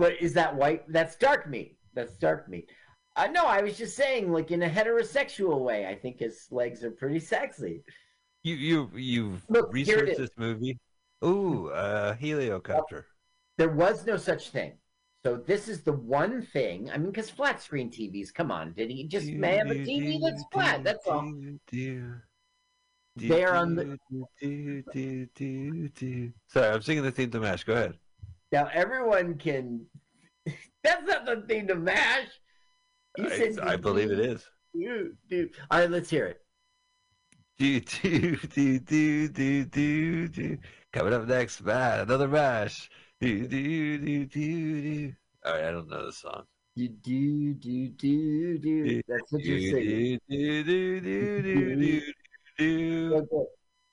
What is that white? That's dark meat. That's dark meat. Uh, no, I was just saying, like in a heterosexual way, I think his legs are pretty sexy. You you you've Look, researched this movie? Ooh, uh, heliocopter. There was no such thing. So this is the one thing. I mean, because flat screen TVs. Come on, did he just may have a TV that's flat? That's all. They're on the- the. Sorry, I'm singing the theme to Mash. Go ahead. Now everyone can. That's not the thing to mash. I, said I believe it is. You, dude. All right, let's hear it. Do do do do do do do. Coming up next, man, another mash. Do do do do do. All right, I don't know the song. You do do do do. That's what you're Do singing. do do do do do do.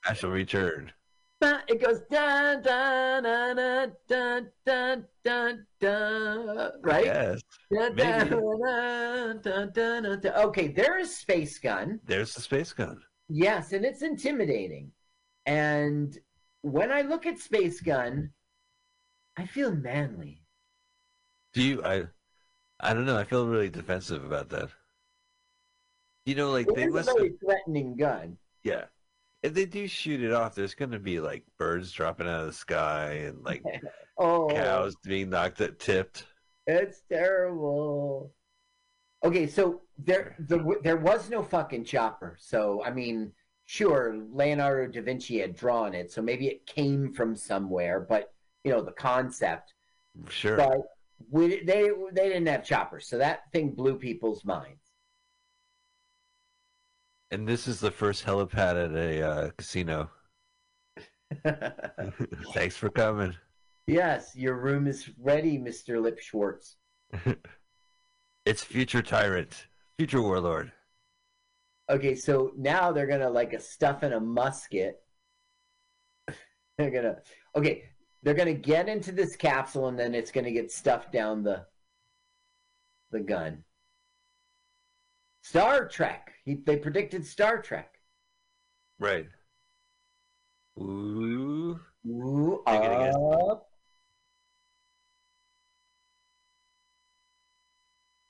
Mash will return. It goes dun dun dun dun dun dun dun dun. Right? Yes, Dun, maybe. dun, dun, dun, dun, dun, dun. Okay, there is Space Gun. there's the space gun. Yes, and it's intimidating. And when I look at Space Gun, I feel manly. Do you? I, I don't know. I feel really defensive about that. You know, like It they must. Have, threatening gun. yeah. If they do shoot it off, there's going to be like birds dropping out of the sky and like Oh, cows being knocked at tipped. it's terrible. Okay, so there, the, there was no fucking chopper. So I mean, sure, Leonardo da Vinci had drawn it, so maybe it came from somewhere. But you know, the concept. Sure. But we, they they didn't have choppers, so that thing blew people's minds. And this is the first helipad at a uh, casino. Thanks for coming. yes, your room is ready, Mister Lip Schwartz. It's future tyrant, future warlord. Okay, so now they're gonna like a stuff in a musket. they're gonna okay, they're gonna get into this capsule and then it's gonna get stuffed down the the gun. Star Trek. He, they predicted Star Trek. Right. Ooh. Ooh, Take it again. up.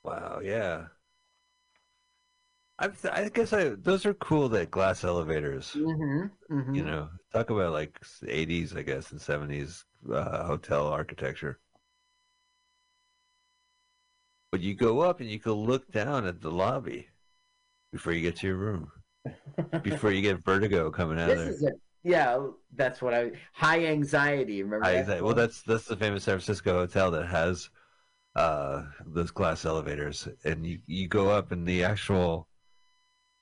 Wow. Yeah. I I guess I those are cool. That glass elevators. Mhm, mhm. You know, talk about like 80s, I guess, and 70s uh, hotel architecture. But you go up and you can look down at the lobby before you get to your room. Before you get vertigo coming out of This there. is a yeah. That's what I high anxiety. Remember that? that- well, that's that's the famous San Francisco hotel that has uh, those glass elevators, and you you go up in the actual,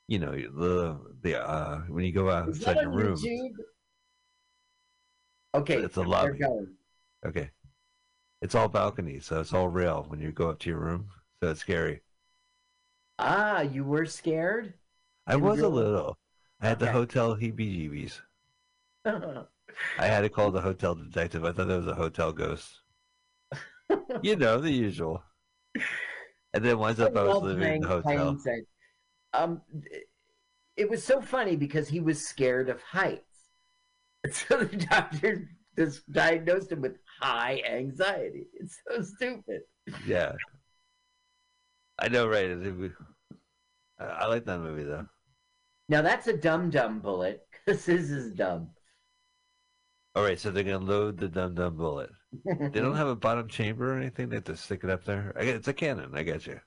you know, the the uh, when you go outside your room. YouTube? Okay, It's a lobby. Okay, it's all balcony, so it's all real when you go up to your room. So it's scary. Ah, you were scared. I was a little. I had the hotel heebie-jeebies. I had to call the hotel detective. I thought that was a hotel ghost. you know the usual. And then winds up I was living in the hotel. Hindsight. Um, it was so funny because he was scared of heights. So the doctor just diagnosed him with high anxiety. It's so stupid. Yeah. I know, right? I I like that movie though. Now that's a dumb dumb bullet because his is dumb. All right, so they're gonna load the dum dum bullet. They don't have a bottom chamber or anything. They have to stick it up there. I get it's a cannon. I got you.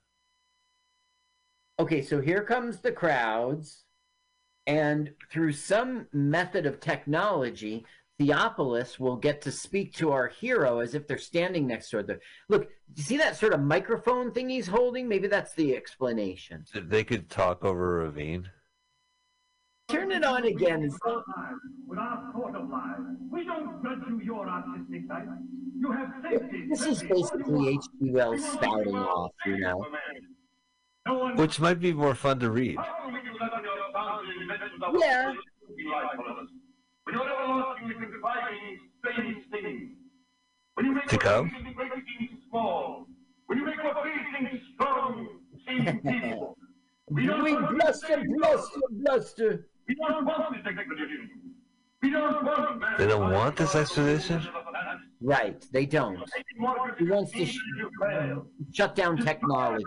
Okay, so here comes the crowds, and through some method of technology, Theopolis will get to speak to our hero as if they're standing next to her. Look, you see that sort of microphone thing he's holding? Maybe that's the explanation. They could talk over a ravine. Turn it on again. and- Our lives, with our thought of lives. We don't judge you your artistic life. You have safety. This is basically H.G. Wells spouting off, you know. Which might be more fun to read. How will you let on your founding inventions of Yeah. be like for us? When you're everlastingly contriving strange things. When you make To your come? things great seem small. When you make your big strong seem feeble. We don't We want bluster, bluster, bluster. We don't want this expedition. We don't want They don't want this expedition? Right. They don't. He wants to sh- shut down technology.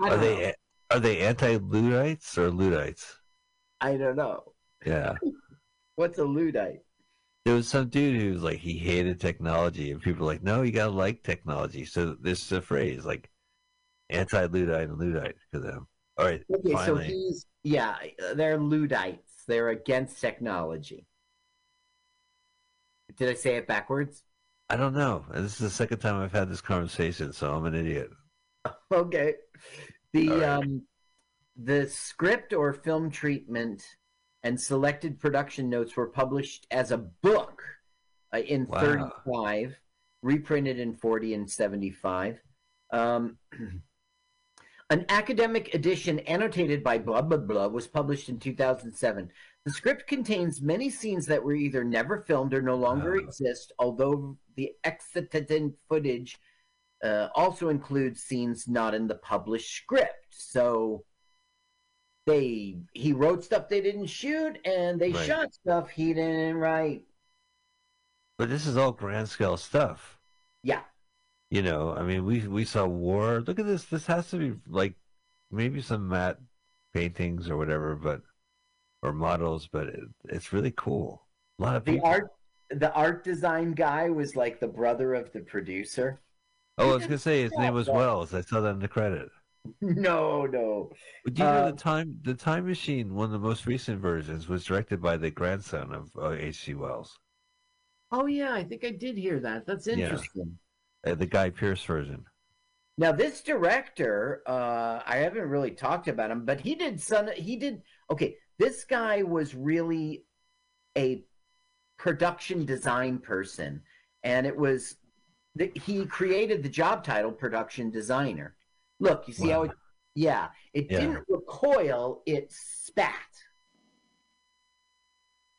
Are they are they anti-Luddites or Luddites? I don't know. Yeah. What's a Luddite? There was some dude who was like he hated technology, and people were like, no, you gotta like technology. So this is a phrase like anti-Luddite and Luddite for them. All right, Okay, so he's yeah, they're Luddites. They're against technology. Did I say it backwards? I don't know. This is the second time I've had this conversation, so I'm an idiot. Okay. The right. um the script or film treatment and selected production notes were published as a book uh, in Wow. 35, reprinted in 40 and 75. Um, an academic edition annotated by blah blah blah was published in 2007. The script contains many scenes that were either never filmed or no longer Wow. exist, although the extant footage uh, also includes scenes not in the published script. So they he wrote stuff they didn't shoot, and they Right. shot stuff he didn't write. But this is all grand scale stuff. Yeah, You know, I mean, we we saw war. Look at this. This has to be like maybe some matte paintings or whatever, but or models. But it, it's really cool. A lot of the people. art the art design guy was like the brother of the producer. oh, I was gonna say his name was. Wells. I saw that in the credit. no, no. Do you know Uh, the time the Time Machine? One of the most recent versions was directed by the grandson of uh, H.G. Wells, Oh yeah, I think I did hear that. That's Yeah. interesting. uh, the Guy Pearce version. Now this director, uh, I haven't really talked about him, but he did some. He did okay. This guy was really a production design person, and it was the, he created the job title production designer. Look, you see how it? Yeah, it Yeah. didn't recoil; it spat.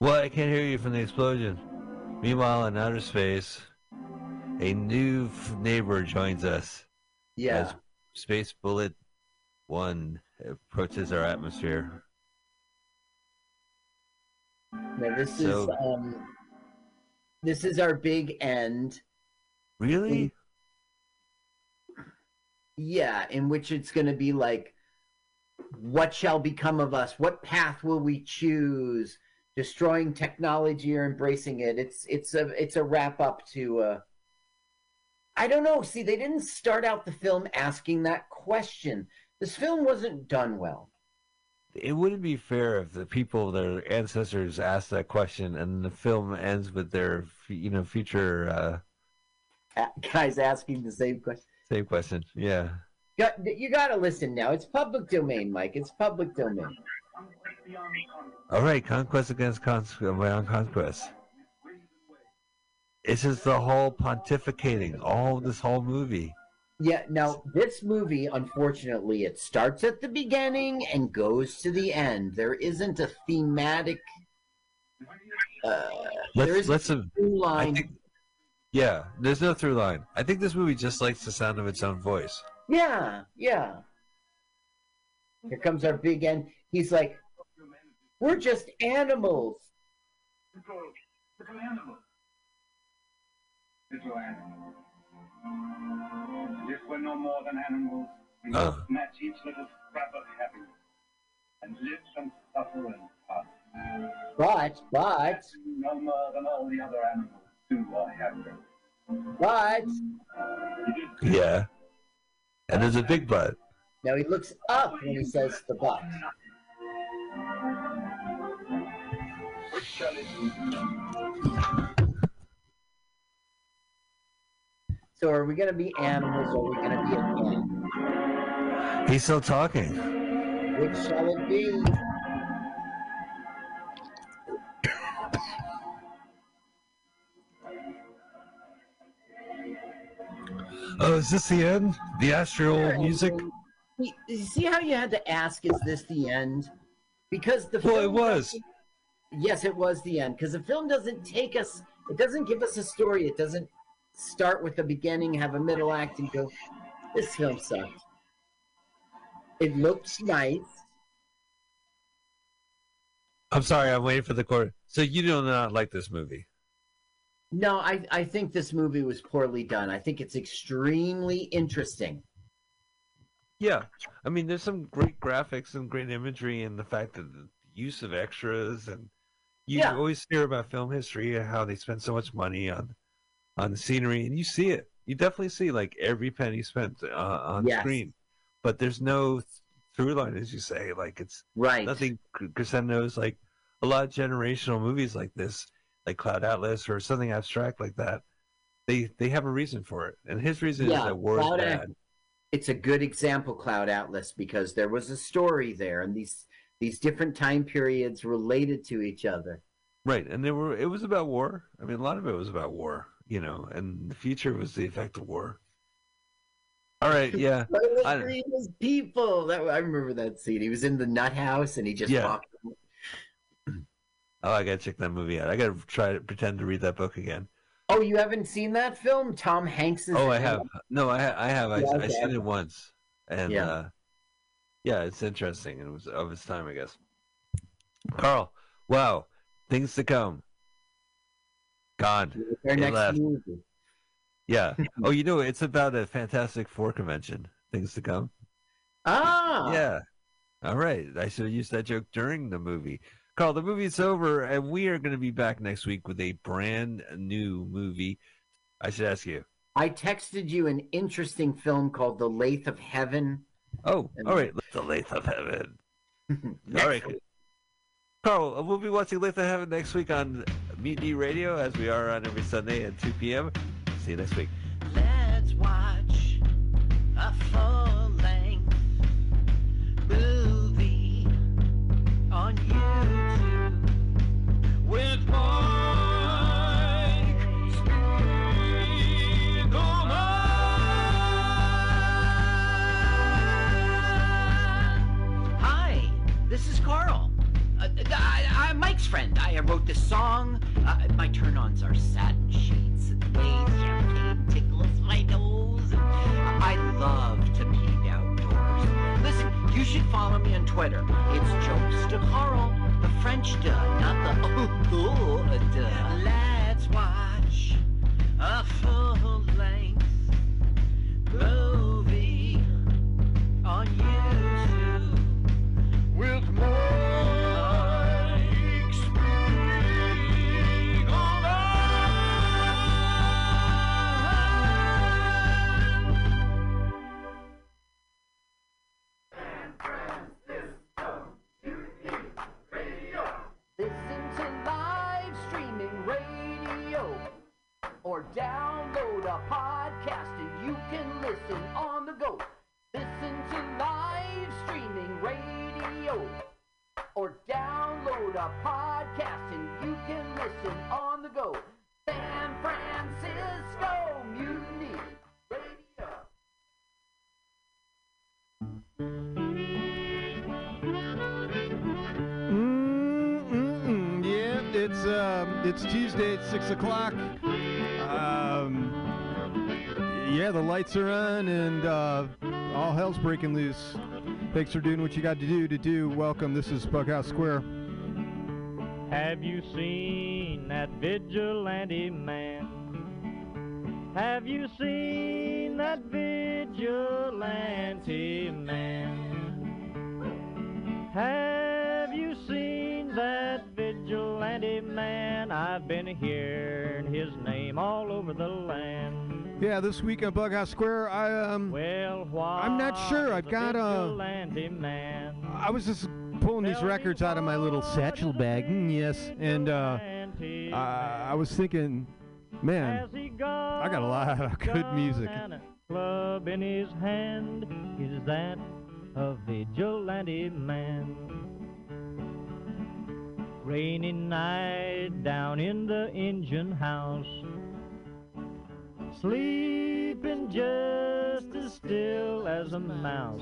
Well, I can't hear you from the explosion. Meanwhile, in outer space, a new f- neighbor joins us Yeah, as Space Bullet One approaches our atmosphere. now this So- is um, this is our big end. Really? Yeah, in which it's going to be like, what shall become of us? What path will we choose? Destroying technology or embracing it? It's it's a it's a wrap up to. Uh, I don't know. See, they didn't start out the film asking that question. This film wasn't done well. It wouldn't be fair if the people, their ancestors, asked that question, and the film ends with their, you know, future uh, Guys asking the same question. Same question. Yeah. Got, you got to listen now. It's public domain, Mike. It's public domain. All right, conquest against con- around conquest. It's just the whole pontificating, all this whole movie. Yeah, now this movie, unfortunately, it starts at the beginning and goes to the end. There isn't a thematic uh, there Let's is let's. through I line. think. Yeah, there's no through line. I think this movie just likes the sound of its own voice. Yeah, yeah. Here comes our big end. He's like, "We're just animals." Little animal. Little animal. As if we're no more than animals, we Uh. match each little scrap of happiness and live and suffer and pass. But, but, No more than all the other animals do or have been. But. Yeah. And there's a big butt. Now he looks up when he says the butt. Which shall it be? So are we gonna be animals or are we gonna be a man? He's still talking. Which shall it be? Oh, is this the end? The astral music? You see how you had to ask, is this the end? Because the Well, it was. Yes, it was the end. Because the film doesn't take us, it doesn't give us a story. It doesn't start with the beginning, have a middle act, and go, this film sucked. It looks nice. I'm sorry, I'm waiting for the court. So you do not like this movie? No, I, I think this movie was poorly done. I think it's extremely interesting. Yeah, I mean, there's some great graphics and great imagery, and the fact that the use of extras, and you Yeah. always hear about film history and how they spend so much money on on the scenery, and you see it. You definitely see like every penny spent uh, on Yes. screen, but there's no th- through line, as you say. Like it's Right. nothing crescendo crescendos. Like a lot of generational movies like this, like Cloud Atlas or something abstract like that. They they have a reason for it, and his reason is Yeah, that war is bad. Atlas- It's a good example, Cloud Atlas, because there was a story there, and these these different time periods related to each other. Right, and there were it was about war. I mean, a lot of it was about war, you know, and the future was the effect of war. All right, yeah, But it was I- people. That I remember that scene. He was in the nut house, and he just Yeah. walked. Oh, I gotta check that movie out. I gotta try to pretend to read that book again. Oh, you haven't seen that film? Tom Hanks. Oh, I have. No, I ha- I have. I Yeah, I okay. seen it once, and Yeah. uh, yeah, it's interesting. It was of its time, I guess. Carl, wow, things to come. Gone. Their next left. movie. Yeah. Oh, you know, it's about a Fantastic Four convention. Things to come. Ah, Yeah. All right. I should have used that joke during the movie. Carl, the movie's over, and we are going to be back next week with a brand new movie. I should ask you. I texted you an interesting film called The Lathe of Heaven. Oh, all right. The Lathe of Heaven. Next all right. week. Carl, we'll be watching Lathe of Heaven next week on Meet Mutiny Radio, as we are on every Sunday at 2 p.m. See you next week. Let's watch a full friend. I wrote this song. Uh, my turn-ons are satin sheets and waves, champagne tickles my nose. I love to be outdoors. Listen, you should follow me on Twitter. It's Jokes to Carl, the French duh, not the oh, oh duh. Let's watch a Thanks for doing what you got to do to do. Welcome. This is Bughouse Square. Have you seen that vigilante man? Have you seen that vigilante man? Have you seen that vigilante man? I've been hearing his name all over the land. Yeah, this week on Bughouse Square, I um, Well, why? I'm not sure. I've got, uh, man. I was just pulling these records out of my little satchel bag. Mm, yes, and uh, I, I was thinking, man, Has he got I got a lot of good music. a club in his hand. Is that of a vigilante man? Rainy night down in the engine house. Sleeping just as still as a mouse.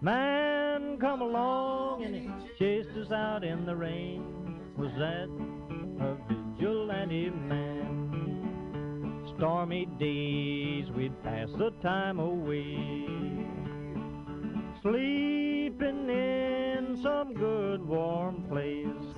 Man come along and he chased us out in the rain. Was that a vigilante man? Stormy days we'd pass the time away. Sleeping in some good warm place.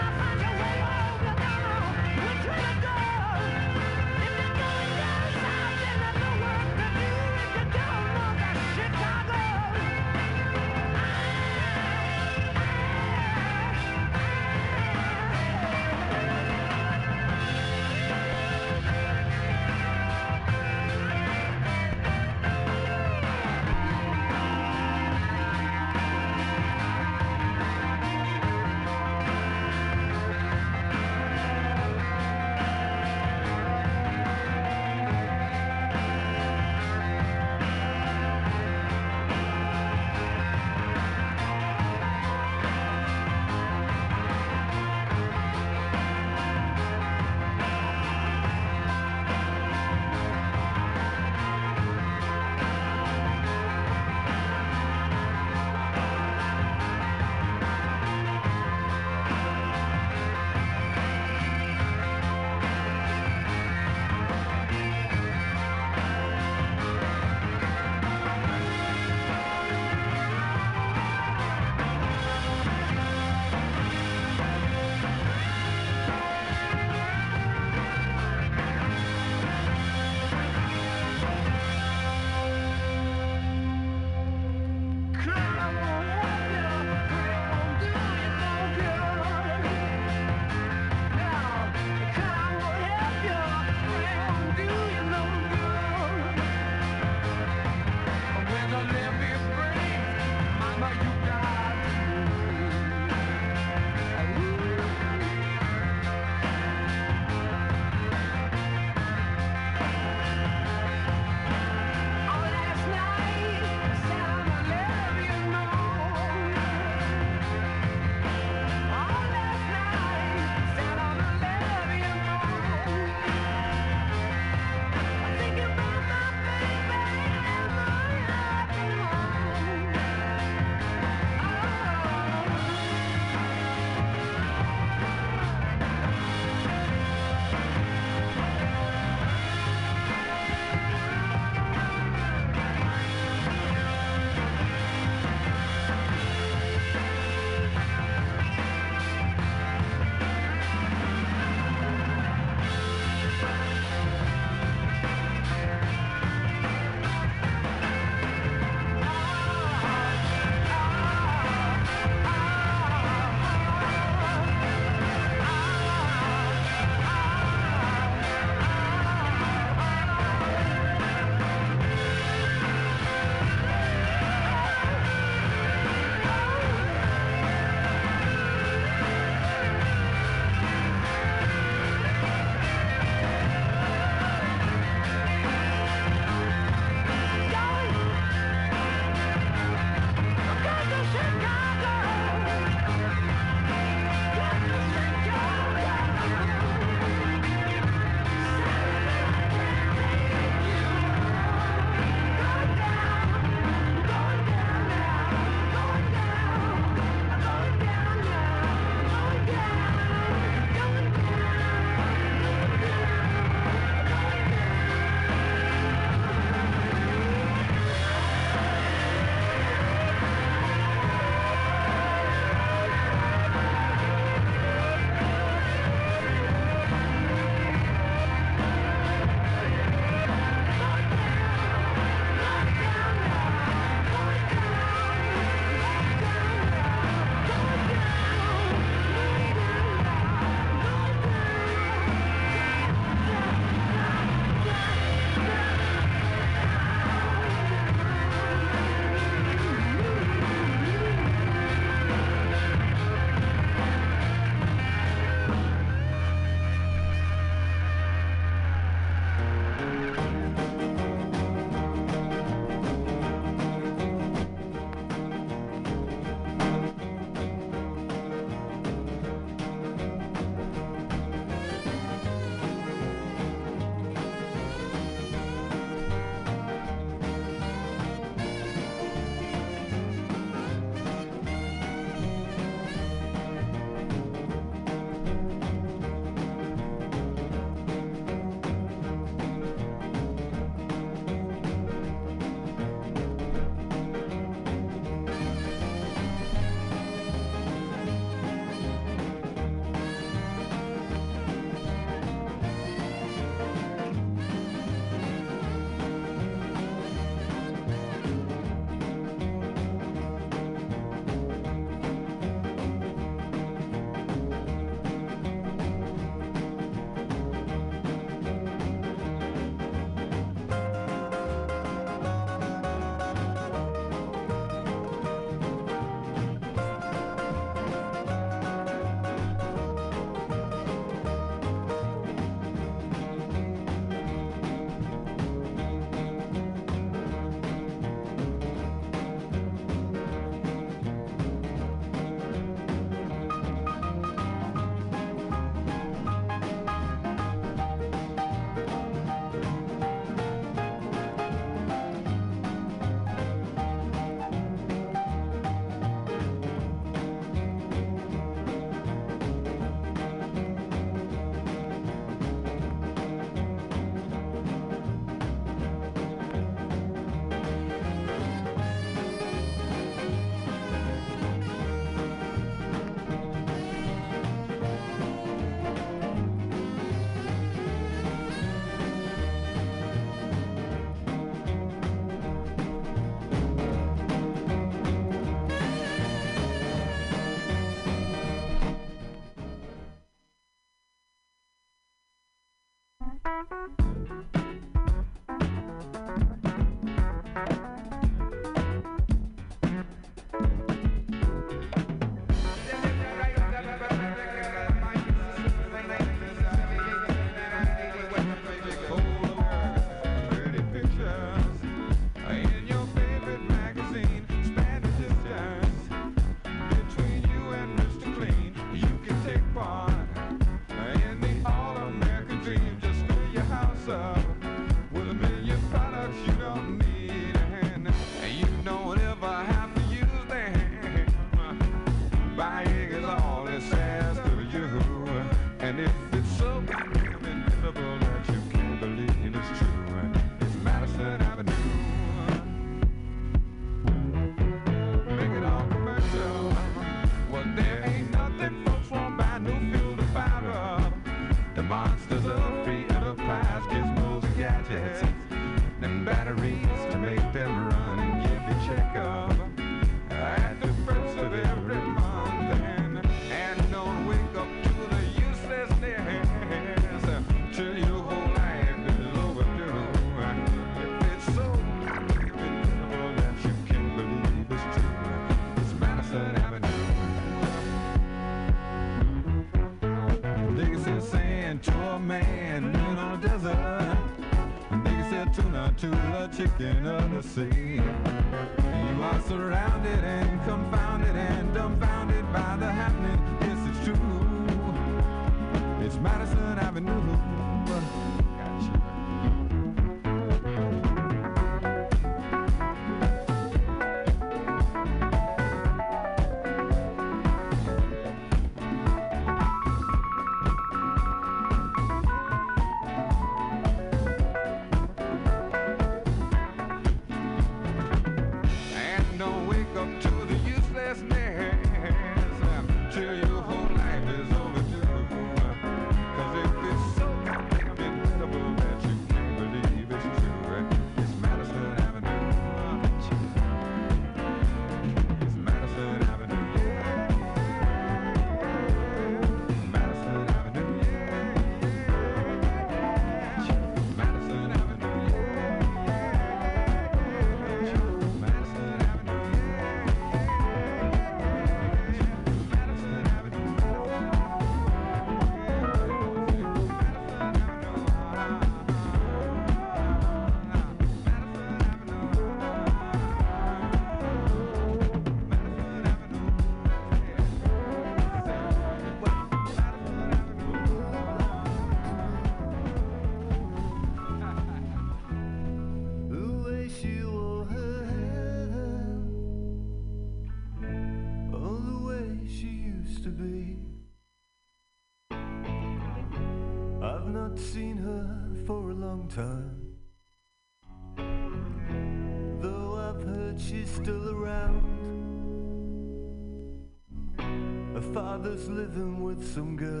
living with some girl.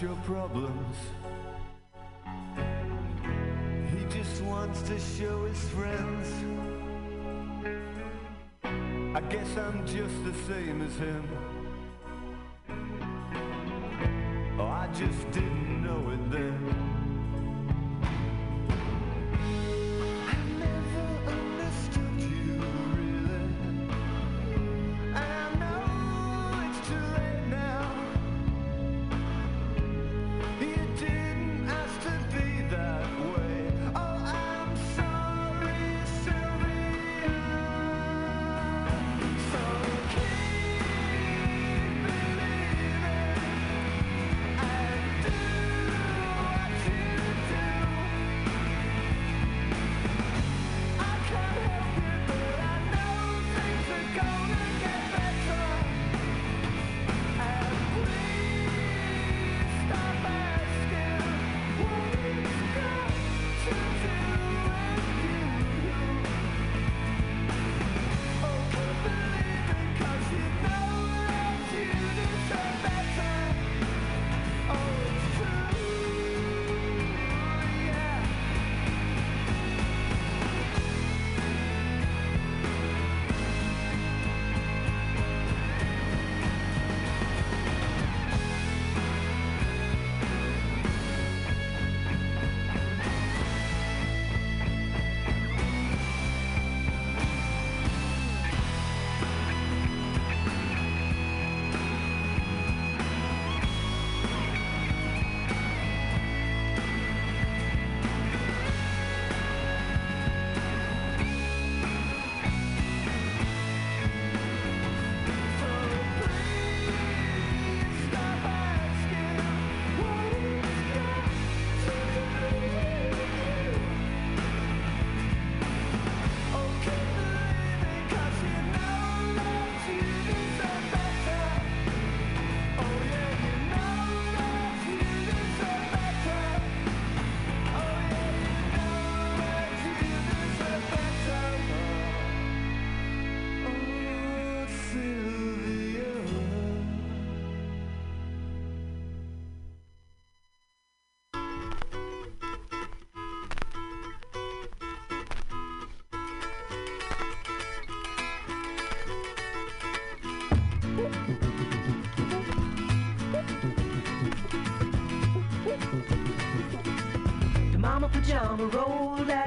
your problems. He just wants to show his friends. I guess I'm just the same as him.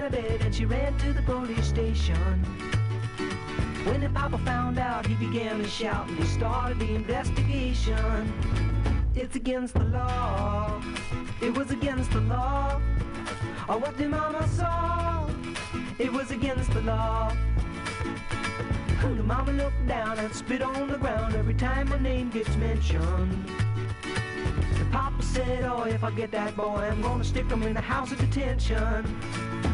Out of bed, and she ran to the police station. When the papa found out, he began to shout, and he started the investigation. It's against the law. It was against the law. Or what the mama saw. It was against the law. The mama looked down and spit on the ground every time my name gets mentioned. The papa said, oh, if I get that boy, I'm gonna stick him in the house of detention.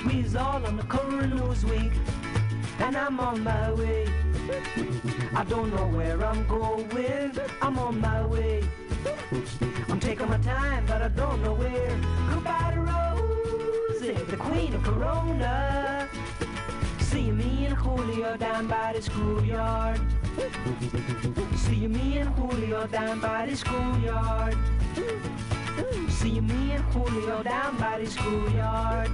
Released, all on the cover of Newsweek, and I'm on my way. I don't know where I'm going, I'm on my way. I'm taking my time, but I don't know where. Goodbye to Rosie, the queen of Corona. See me and Julio down by the schoolyard. See me and Julio down by the schoolyard. See me and Julio down by the schoolyard.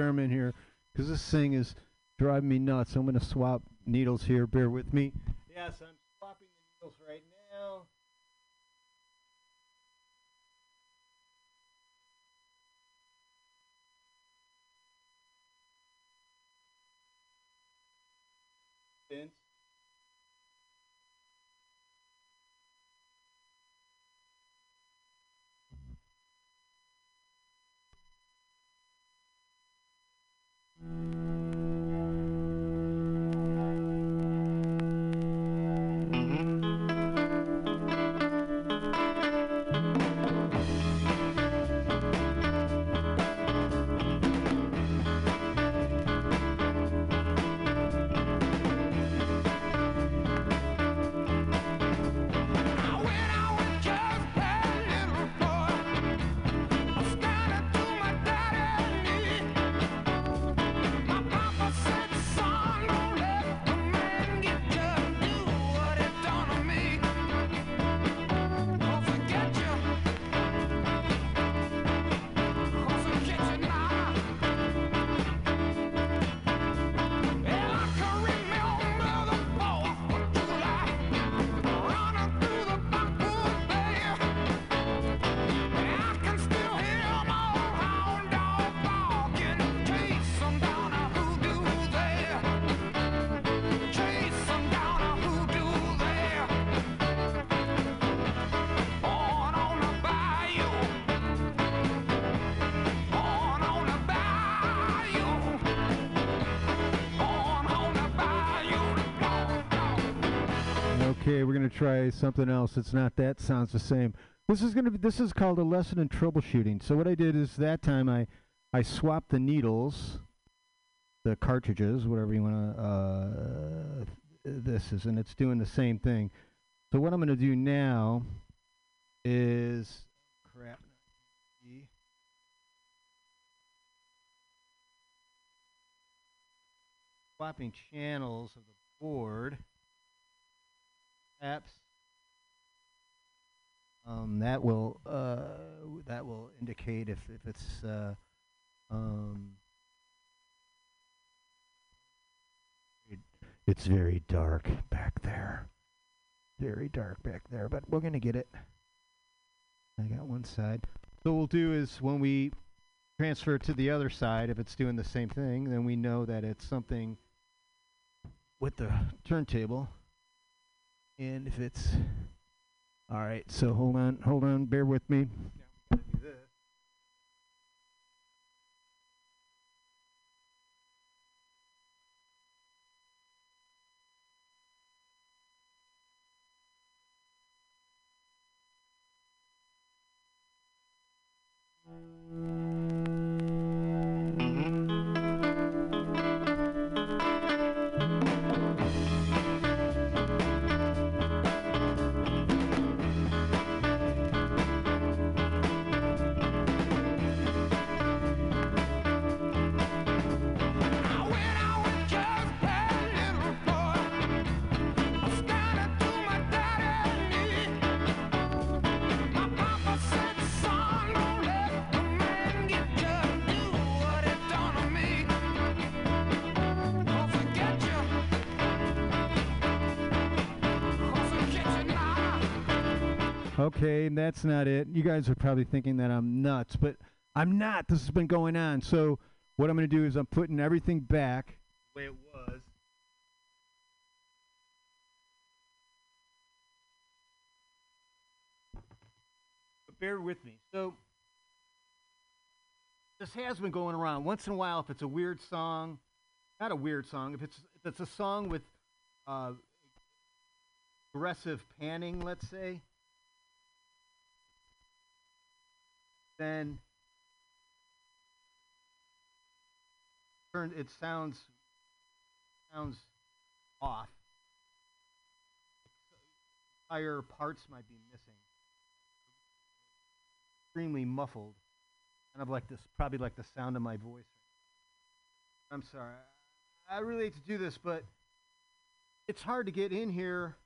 Experiment here because this thing is driving me nuts. I'm gonna swap needles here. Bear with me. Try something else. It's not that sounds the same. This is gonna be. This is called a lesson in troubleshooting. So what I did is that time I, I swapped the needles, the cartridges, whatever you wanna. Uh, this is, and it's doing the same thing. So what I'm gonna do now is crap. Swapping channels of the board apps. Um, that will uh, that will indicate if, if it's uh, um, it, it's very dark back there. Very dark back there, but we're gonna get it. I got one side. So what we'll do is when we transfer to the other side, if it's doing the same thing, then we know that it's something with the turntable. And if it's all right, so hold on, hold on, bear with me. That's not it. You guys are probably thinking that I'm nuts, but I'm not. This has been going on. So what I'm going to do is I'm putting everything back the way it was. But bear with me. So this has been going around. Once in a while, if it's a weird song, not a weird song, if it's if it's a song with uh, aggressive panning, let's say, then it sounds sounds off. Entire parts might be missing. Extremely muffled. Kind of like this probably like the sound of my voice. I'm sorry. I really hate to do this, but it's hard to get in here.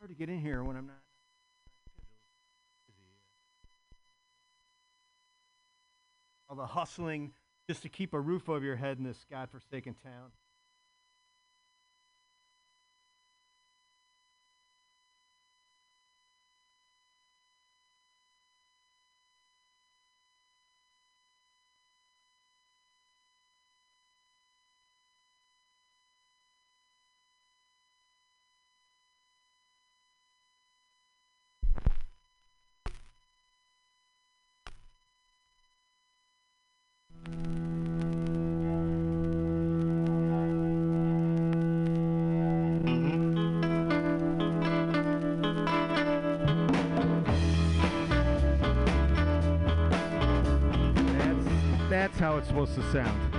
Hard to get in here when I'm not. All the hustling just to keep a roof over your head in this godforsaken town. How it's supposed to sound.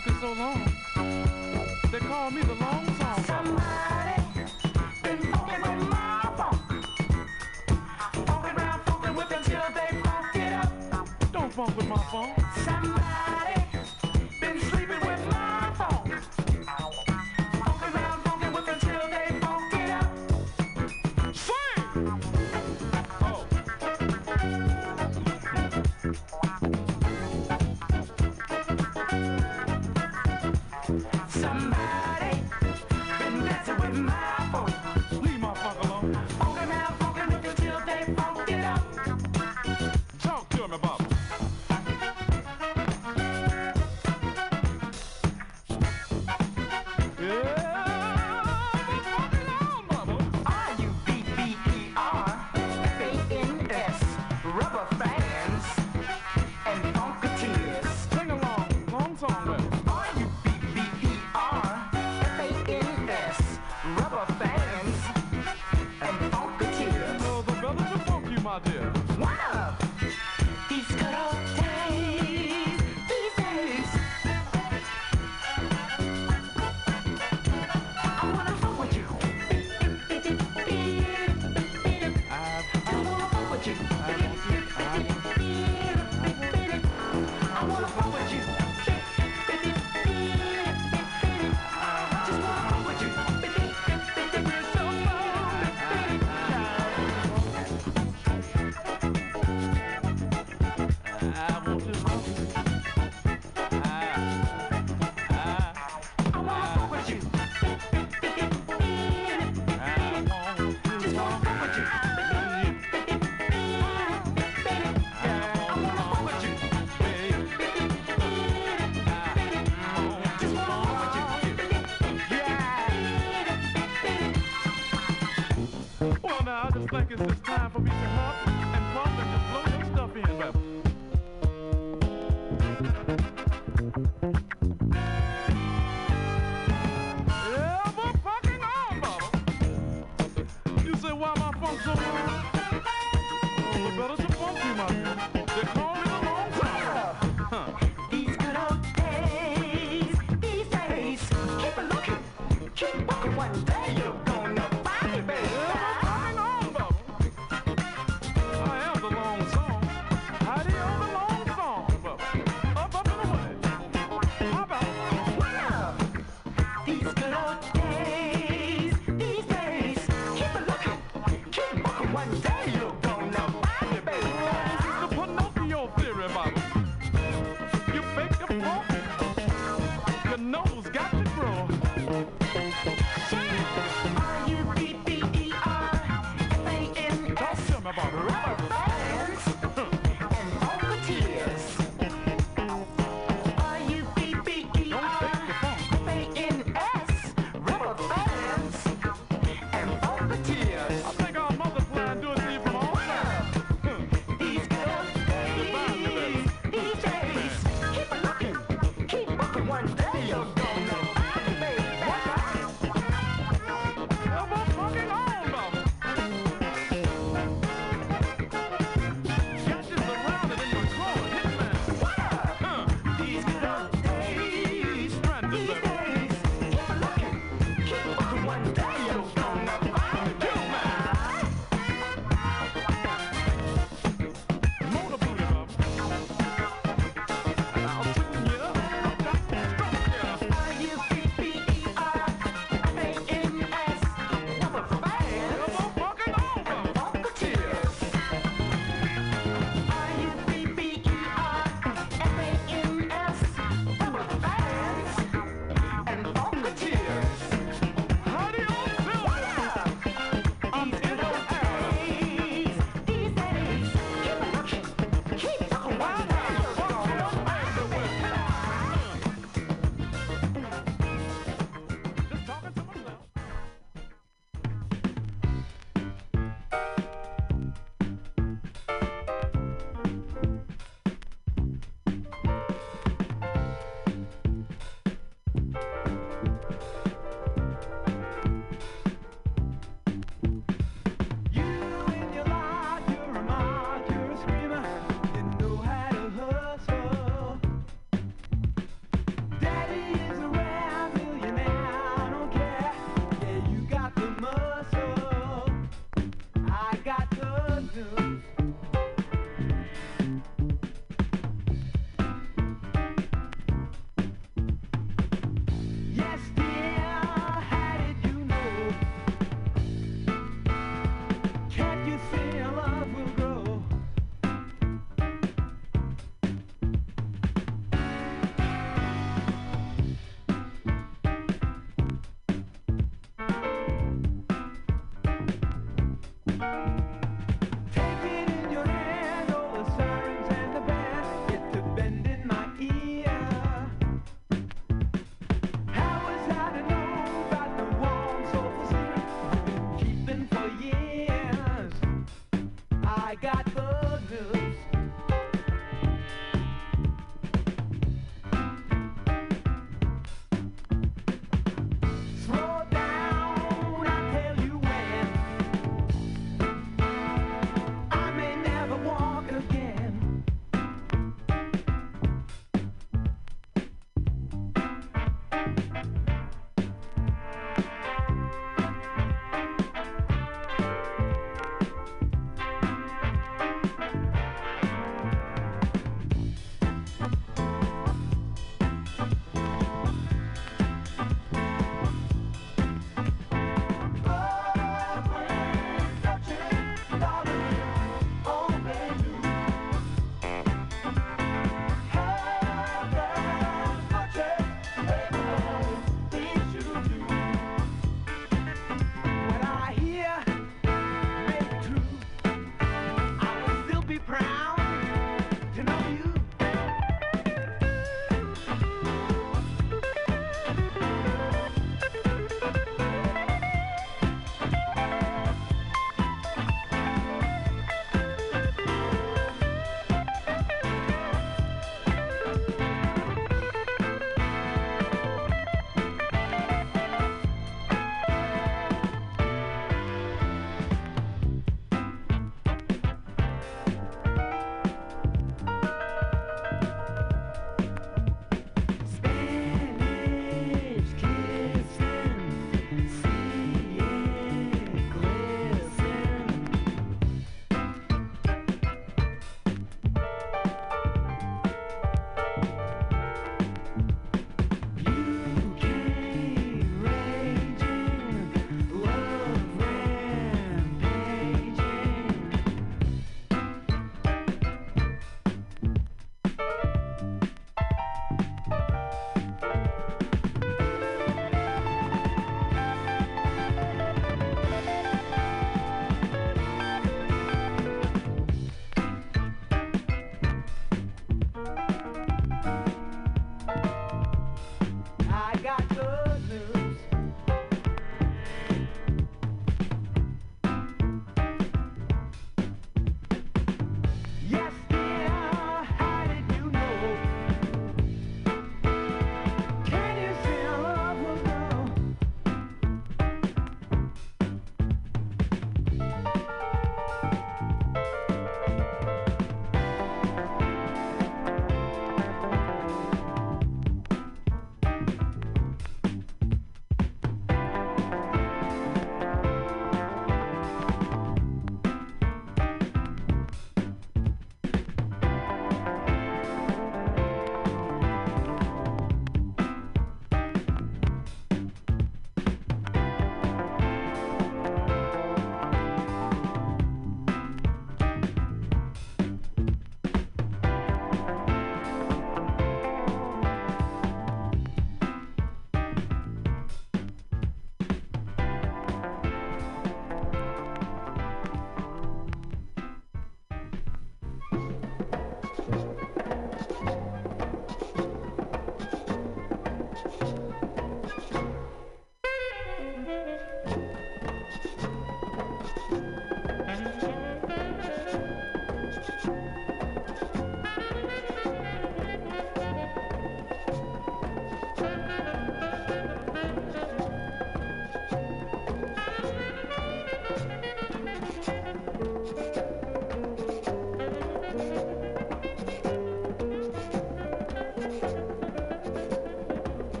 So long. They call me the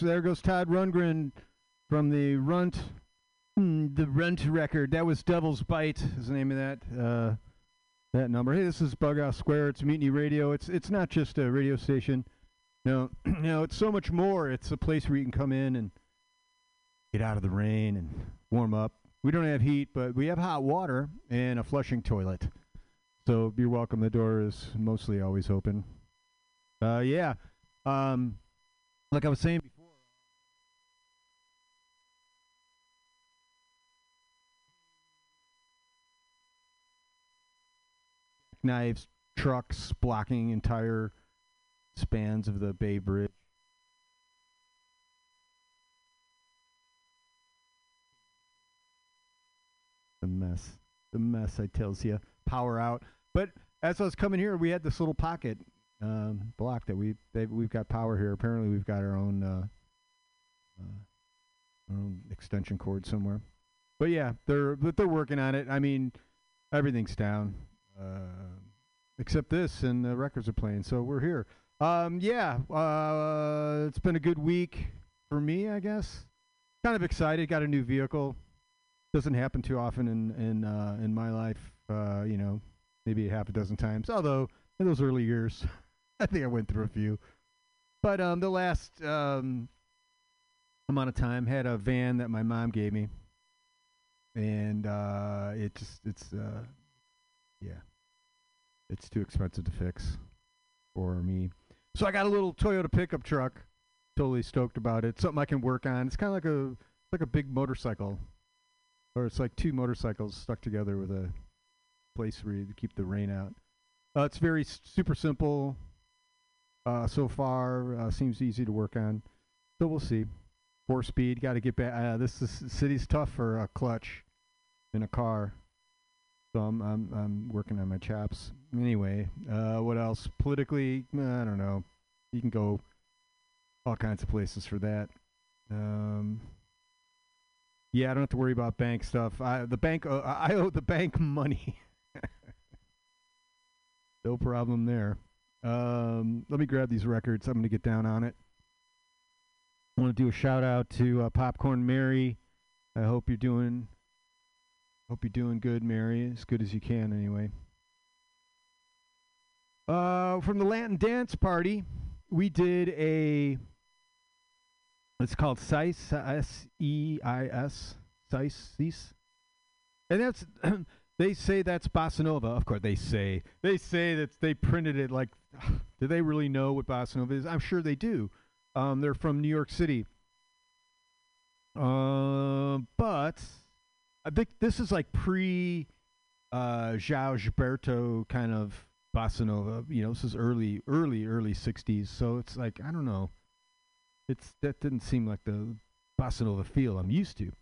there goes there goes Todd Rundgren from the Runt mm, the Runt record. That was Devil's Bite is the name of that uh, that number. Hey, this is Bughouse Square. It's Mutiny Radio. It's it's not just a radio station. No, no, it's so much more. It's a place where you can come in and get out of the rain and warm up. We don't have heat, but we have hot water and a flushing toilet. So you're welcome. The door is mostly always open. Uh, yeah. Um, like I was saying before. Jackknives, trucks blocking entire spans of the Bay Bridge. The mess. The mess, I tells you. Power out. But as I was coming here, we had this little pocket um, block that we they, we've got power here. Apparently, we've got our own uh, uh, our own extension cord somewhere. But yeah, they're but they're working on it. I mean, everything's down uh, except this, and the records are playing. So we're here. Um, yeah, uh, it's been a good week for me, I guess. Kind of excited. Got a new vehicle. Doesn't happen too often in in uh, in my life. Uh, you know, maybe half a dozen times. Although in those early years, I think I went through a few. But um, the last um, amount of time had a van that my mom gave me, and uh, it just it's uh, yeah, it's too expensive to fix for me. So I got a little Toyota pickup truck. Totally stoked about it. Something I can work on. It's kind of like a like a big motorcycle, or it's like two motorcycles stuck together with a place where you keep the rain out. Uh, it's very s- super simple. Uh, so far, uh, seems easy to work on. So we'll see. Four speed. Got to get back. Uh, this is, city's tough for a clutch in a car. So I'm I'm I'm working on my chops. Anyway, uh, what else? Politically, I don't know. You can go all kinds of places for that. Um, yeah, I don't have to worry about bank stuff. I the bank uh, I owe the bank money. no problem there. Um, let me grab these records. I'm going to get down on it. I want to do a shout out to uh, Popcorn Mary. I hope you're doing Hope you're doing good, Mary. As good as you can, anyway. Uh, from the Latin dance party, we did a. It's called Seis, S E I S, Seis. And that's, they say that's bossa nova. Of course, they say. They say that they printed it like, do they really know what bossa nova is? I'm sure they do. Um, they're from New York City. Uh, but I think this is like pre uh João Gilberto kind of bossa nova. You know, this is early, early, early '60s. So it's like I don't know. It's that didn't seem like the bossa nova feel I'm used to.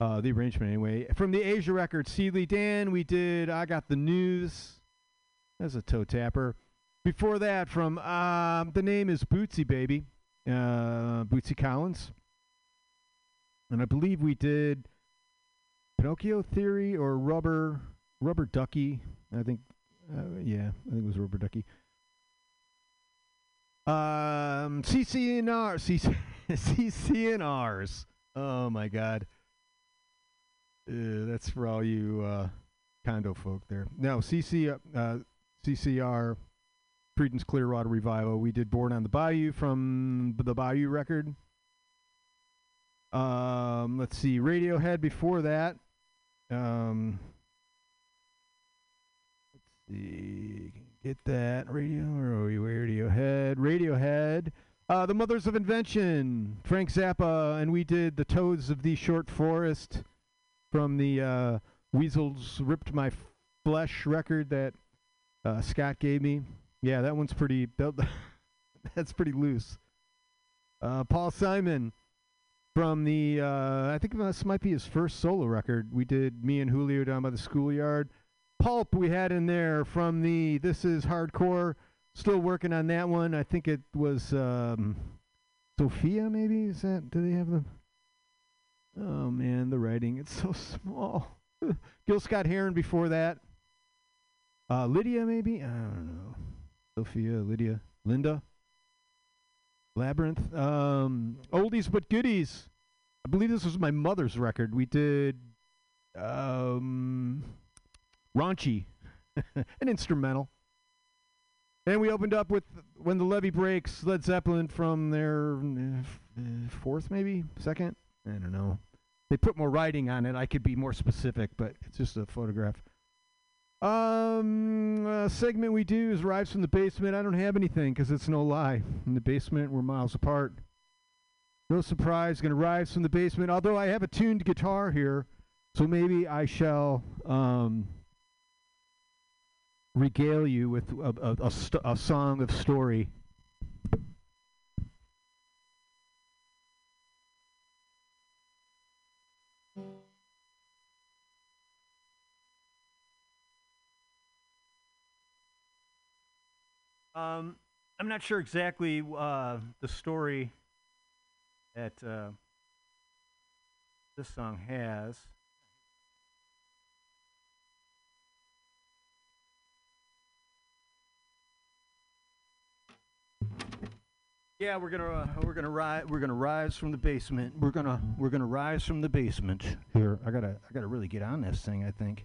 Uh, the arrangement anyway. From the Aja record, Steely Dan, we did I Got the News. That's a toe tapper. Before that, from um, the name is Bootsy Baby, uh, Bootsy Collins. And I believe we did Pinocchio Theory or Rubber Rubber Ducky. I think, uh, yeah, I think it was Rubber Ducky. Um, CCNR, CC, CCNRs. Oh my God. Uh, that's for all you uh, condo folk there. No, CC, uh, CCR, Creedence Clearwater Revival. We did Born on the Bayou from the Bayou record. Um, let's see, Radiohead before that. Um, let's see, get that radio or Radiohead, Radiohead. Uh, the Mothers of Invention, Frank Zappa, and we did the Toads of the Short Forest from the uh, Weasels Ripped My Flesh record that uh, Scott gave me. Yeah, that one's pretty. That, that's pretty loose. Uh, Paul Simon from the uh, I think this might be his first solo record. We did me and Julio down by the schoolyard. Pulp we had in there from the This Is Hardcore. Still working on that one. I think it was um, Sophia. Maybe is that? Do they have the? Oh man, the writing it's so small. Gil Scott Heron before that. Uh, Lydia maybe I don't know. Sophia, Lydia, Linda. Labyrinth. Um, oldies but goodies. I believe this was my mother's record. We did um, Raunchy, an instrumental. And we opened up with When the Levee Breaks, Led Zeppelin from their uh, fourth, maybe? Second? I don't know. They put more writing on it. I could be more specific, but it's just a photograph. Um, segment we do is Rides from the Basement. I don't have anything because it's no lie. In the basement, we're miles apart. No surprise, going to rise from the Basement. Although I have a tuned guitar here, so maybe I shall um, regale you with a, a, a, st- a song of story Um, I'm not sure exactly uh, the story that uh, this song has. Yeah, we're gonna uh, we're gonna rise we're gonna rise from the basement. We're gonna we're gonna rise from the basement. Here, I gotta I gotta really get on this thing. I think.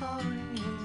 Sorry.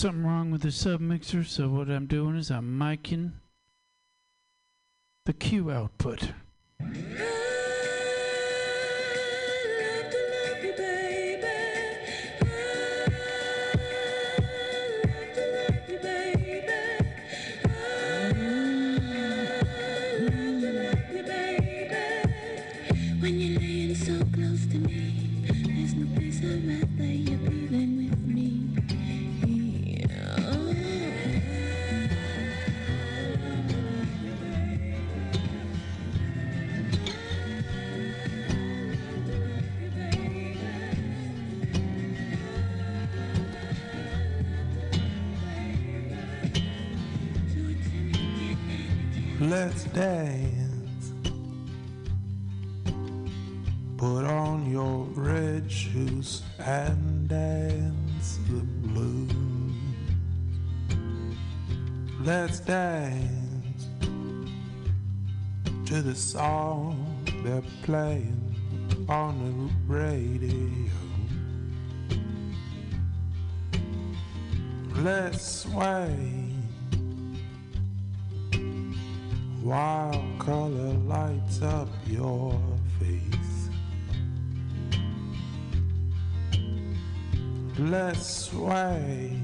Something wrong with the submixer, so what I'm doing is I'm miking the cue output. Let's dance to the song they're playing on the radio. Let's sway while color lights up your face. Let's sway,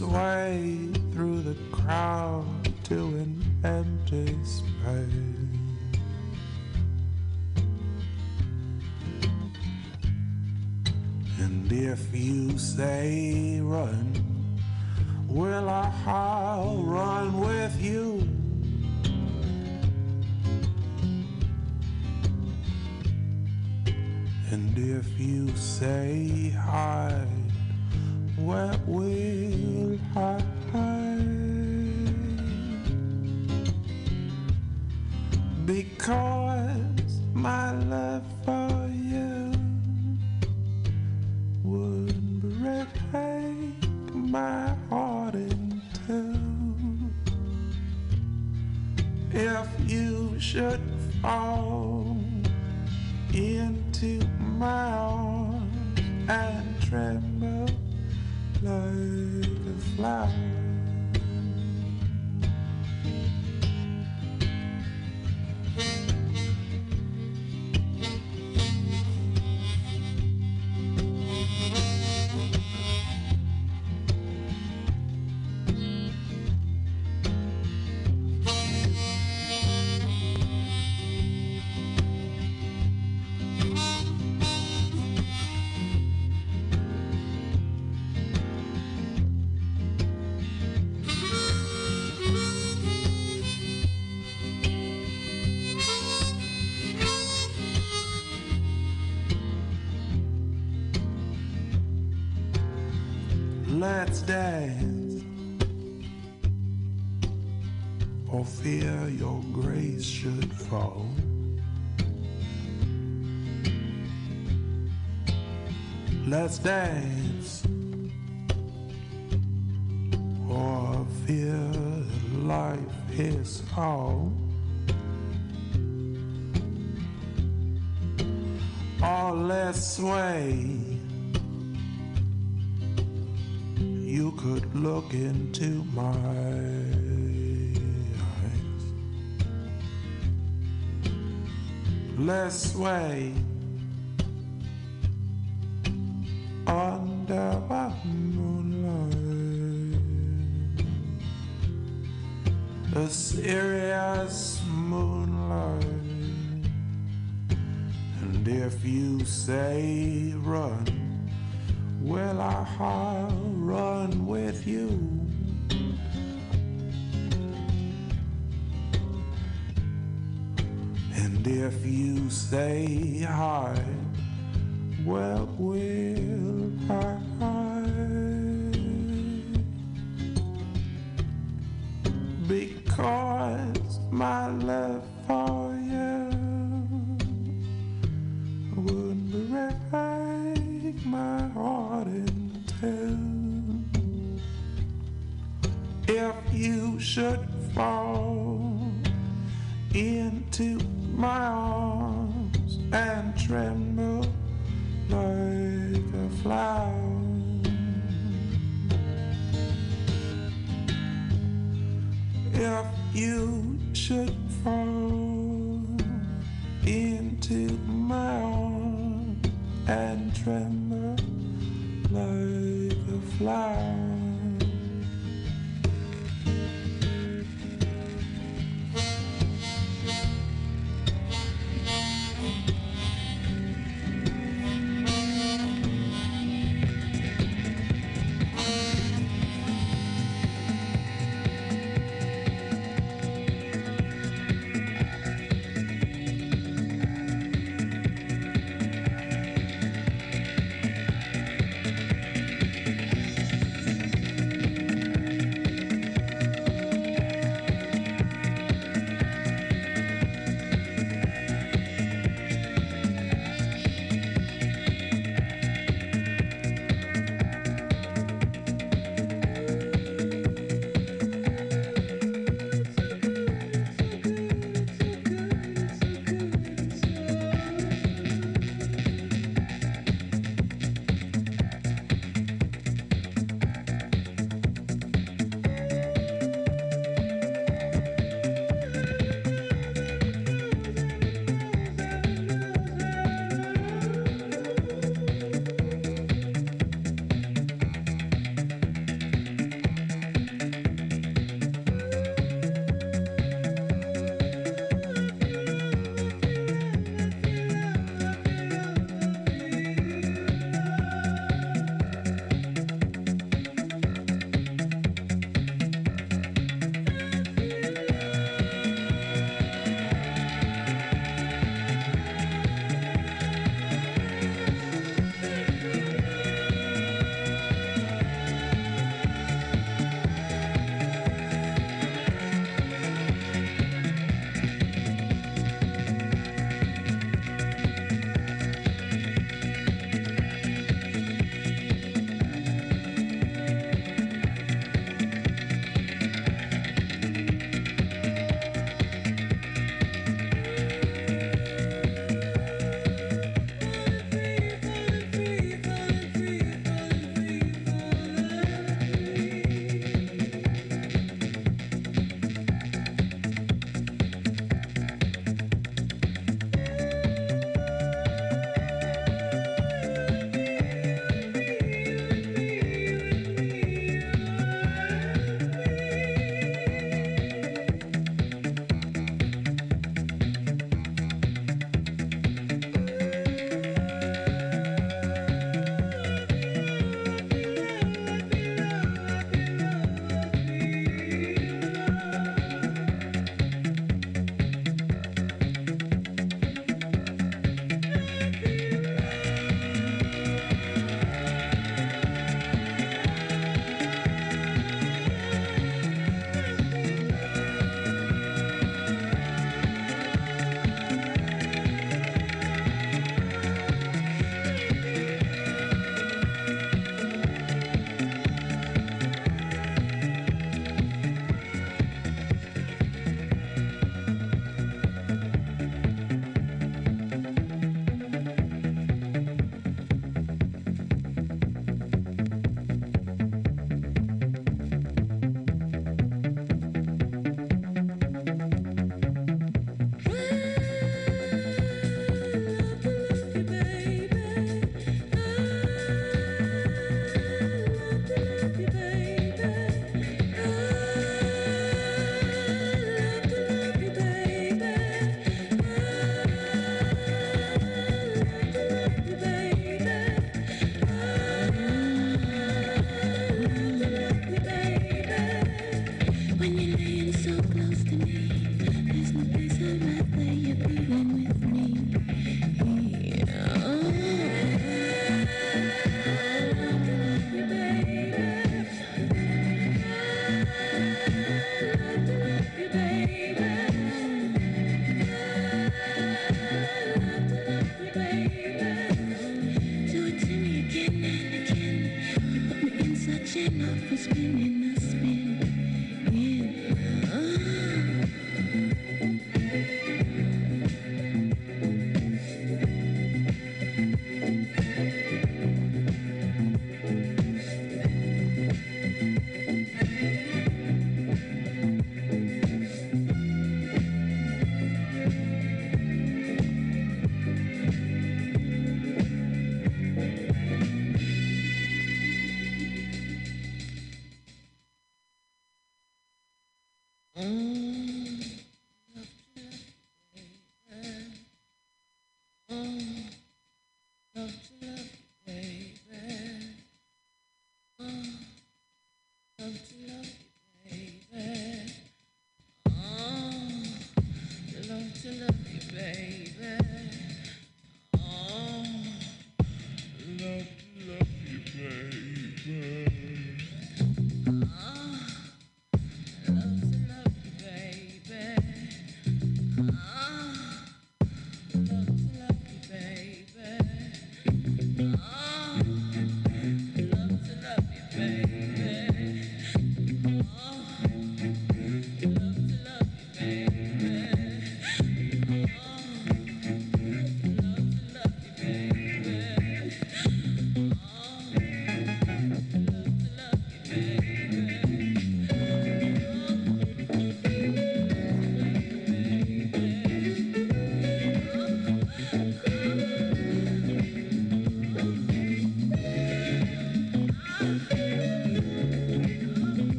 sway through the crowd to an empty space. And if you say run, will I'll run with you? And if you say hide, where will I? Because my love for you would break my heart in two. If you should fall into my like dance. For fear your grace should fall. Let's dance. For fear life is all. Or let's sway. Look into my eyes. Let's sway should fall into my arms and tremble like a flower. If you should fall into my arms and tremble like a flower.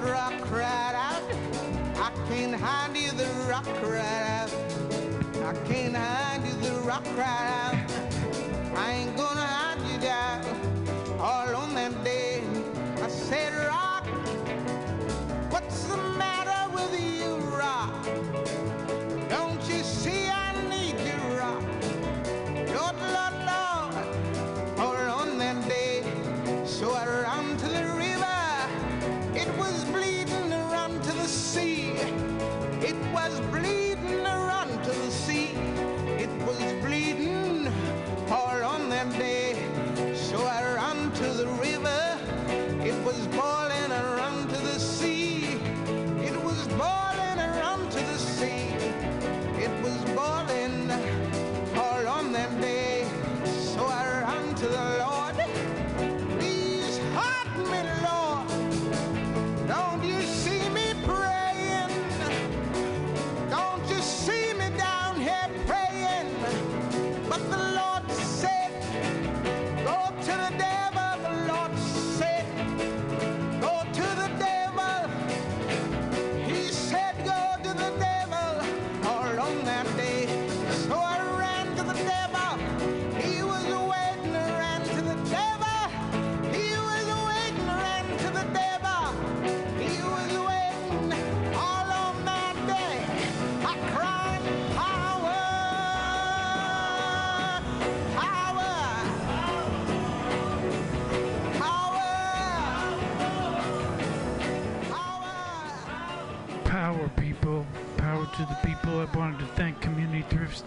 the rock right out. I can't hide you the rock right out. I can't hide you the rock right out.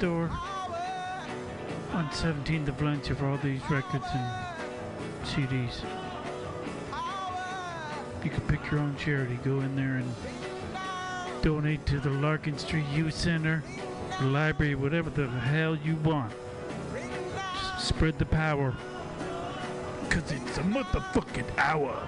store on 17th of Valencia for all these records and CDs. You can pick your own charity. Go in there and donate to the Larkin Street Youth Center, the library, whatever the hell you want. Just spread the power. Cause it's a motherfucking hour.